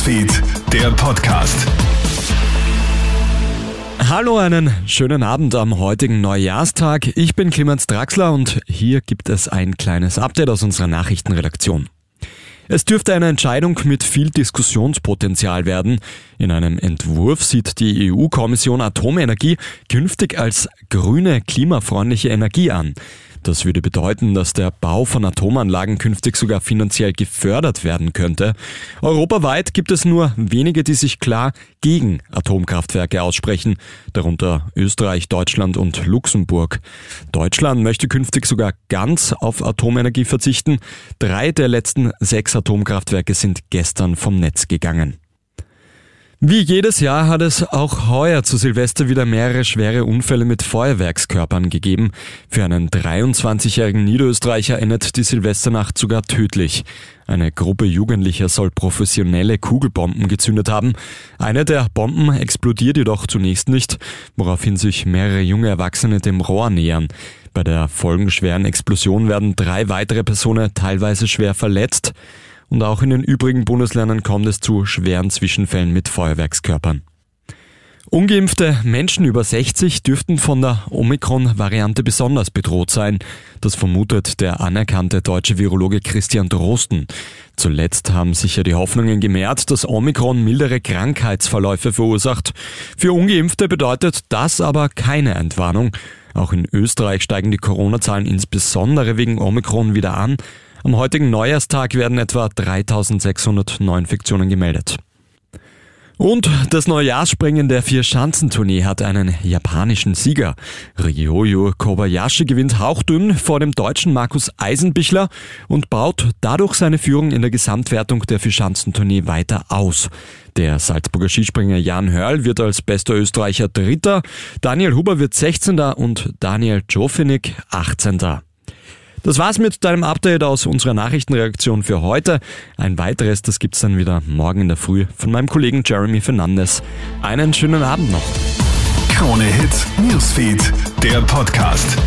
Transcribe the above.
Newsfeed, der Podcast. Hallo, einen schönen Abend am heutigen Neujahrstag. Ich bin Clemens Draxler und hier gibt es ein kleines Update aus unserer Nachrichtenredaktion. Es dürfte eine Entscheidung mit viel Diskussionspotenzial werden. In einem Entwurf sieht die EU-Kommission Atomenergie künftig als grüne, klimafreundliche Energie an. Das würde bedeuten, dass der Bau von Atomanlagen künftig sogar finanziell gefördert werden könnte. Europaweit gibt es nur wenige, die sich klar gegen Atomkraftwerke aussprechen, darunter Österreich, Deutschland und Luxemburg. Deutschland möchte künftig sogar ganz auf Atomenergie verzichten. Drei der letzten sechs Atomkraftwerke sind gestern vom Netz gegangen. Wie jedes Jahr hat es auch heuer zu Silvester wieder mehrere schwere Unfälle mit Feuerwerkskörpern gegeben. Für einen 23-jährigen Niederösterreicher endet die Silvesternacht sogar tödlich. Eine Gruppe Jugendlicher soll professionelle Kugelbomben gezündet haben. Eine der Bomben explodiert jedoch zunächst nicht, woraufhin sich mehrere junge Erwachsene dem Rohr nähern. Bei der folgenschweren Explosion werden drei weitere Personen teilweise schwer verletzt und auch in den übrigen Bundesländern kommt es zu schweren Zwischenfällen mit Feuerwerkskörpern. Ungeimpfte Menschen über 60 dürften von der Omikron-Variante besonders bedroht sein. Das vermutet der anerkannte deutsche Virologe Christian Drosten. Zuletzt haben sich ja die Hoffnungen gemehrt, dass Omikron mildere Krankheitsverläufe verursacht. Für Ungeimpfte bedeutet das aber keine Entwarnung. Auch in Österreich steigen die Corona-Zahlen insbesondere wegen Omikron wieder an. Am heutigen Neujahrstag werden etwa 3600 Neuinfektionen gemeldet. Und das Neujahrsspringen der Vier-Schanzentournee hat einen japanischen Sieger. Ryoyo Kobayashi gewinnt hauchdünn vor dem deutschen Markus Eisenbichler und baut dadurch seine Führung in der Gesamtwertung der Vier-Schanzentournee weiter aus. Der Salzburger Skispringer Jan Hörl wird als bester Österreicher Dritter, Daniel Huber wird 16. und Daniel Jofinik 18. Das war's mit deinem Update aus unserer Nachrichtenreaktion für heute. Ein weiteres, das gibt's dann wieder morgen in der Früh von meinem Kollegen Jeremy Fernandes. Einen schönen Abend noch. Krone Hits, Newsfeed, der Podcast.